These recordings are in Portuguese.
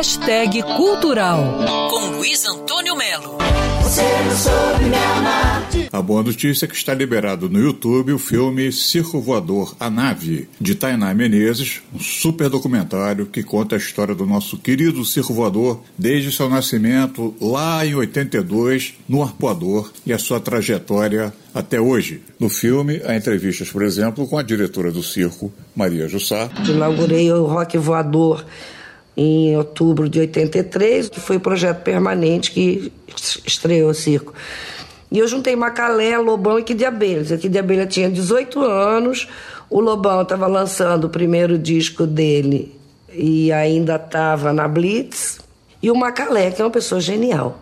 Hashtag Cultural, com Luiz Antônio Melo. A boa notícia é que está liberado no YouTube o filme Circo Voador, A Nave, de Tainá Menezes, um super documentário que conta a história do nosso querido circo voador desde seu nascimento lá em 82 no Arpoador e a sua trajetória até hoje. No filme, há entrevistas, por exemplo, com a diretora do circo, Maria Jussá. Inaugurei o Rock Voador em outubro de 83, que foi o projeto permanente que estreou o circo. E eu juntei Macalé, Lobão e Kid Abelha. Kid de Abelha tinha 18 anos, o Lobão estava lançando o primeiro disco dele e ainda estava na Blitz, e o Macalé, que é uma pessoa genial.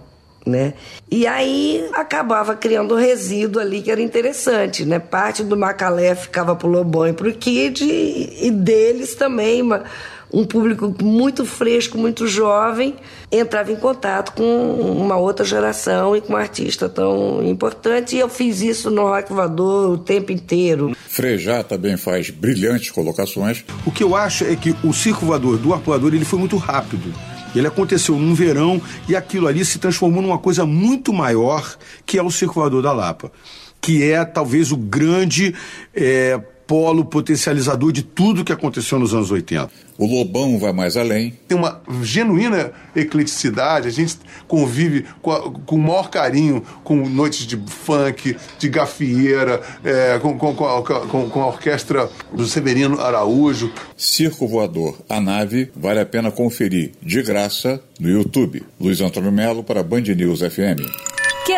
Né? E aí acabava criando um resíduo ali que era interessante, né? Parte do Macalé ficava pro Lobão e pro Kid e, e deles também, uma, um público muito fresco, muito jovem, entrava em contato com uma outra geração e com um artista tão importante. E eu fiz isso no Rock Voador o tempo inteiro. Frejá também faz brilhantes colocações. O que eu acho é que o Circo Voador do Arpoador ele foi muito rápido. Ele aconteceu num verão e aquilo ali se transformou numa coisa muito maior que é o Circo Voador da Lapa, que é talvez o grande é, polo potencializador de tudo que aconteceu nos anos 80. O Lobão vai mais além. Tem uma genuína ecleticidade, a gente convive com, a, com o maior carinho com noites de funk, de gafieira, é, com, com, com, com, a orquestra do Severino Araújo. Circo Voador, a nave, vale a pena conferir de graça no YouTube. Luiz Antônio Melo para Band News FM.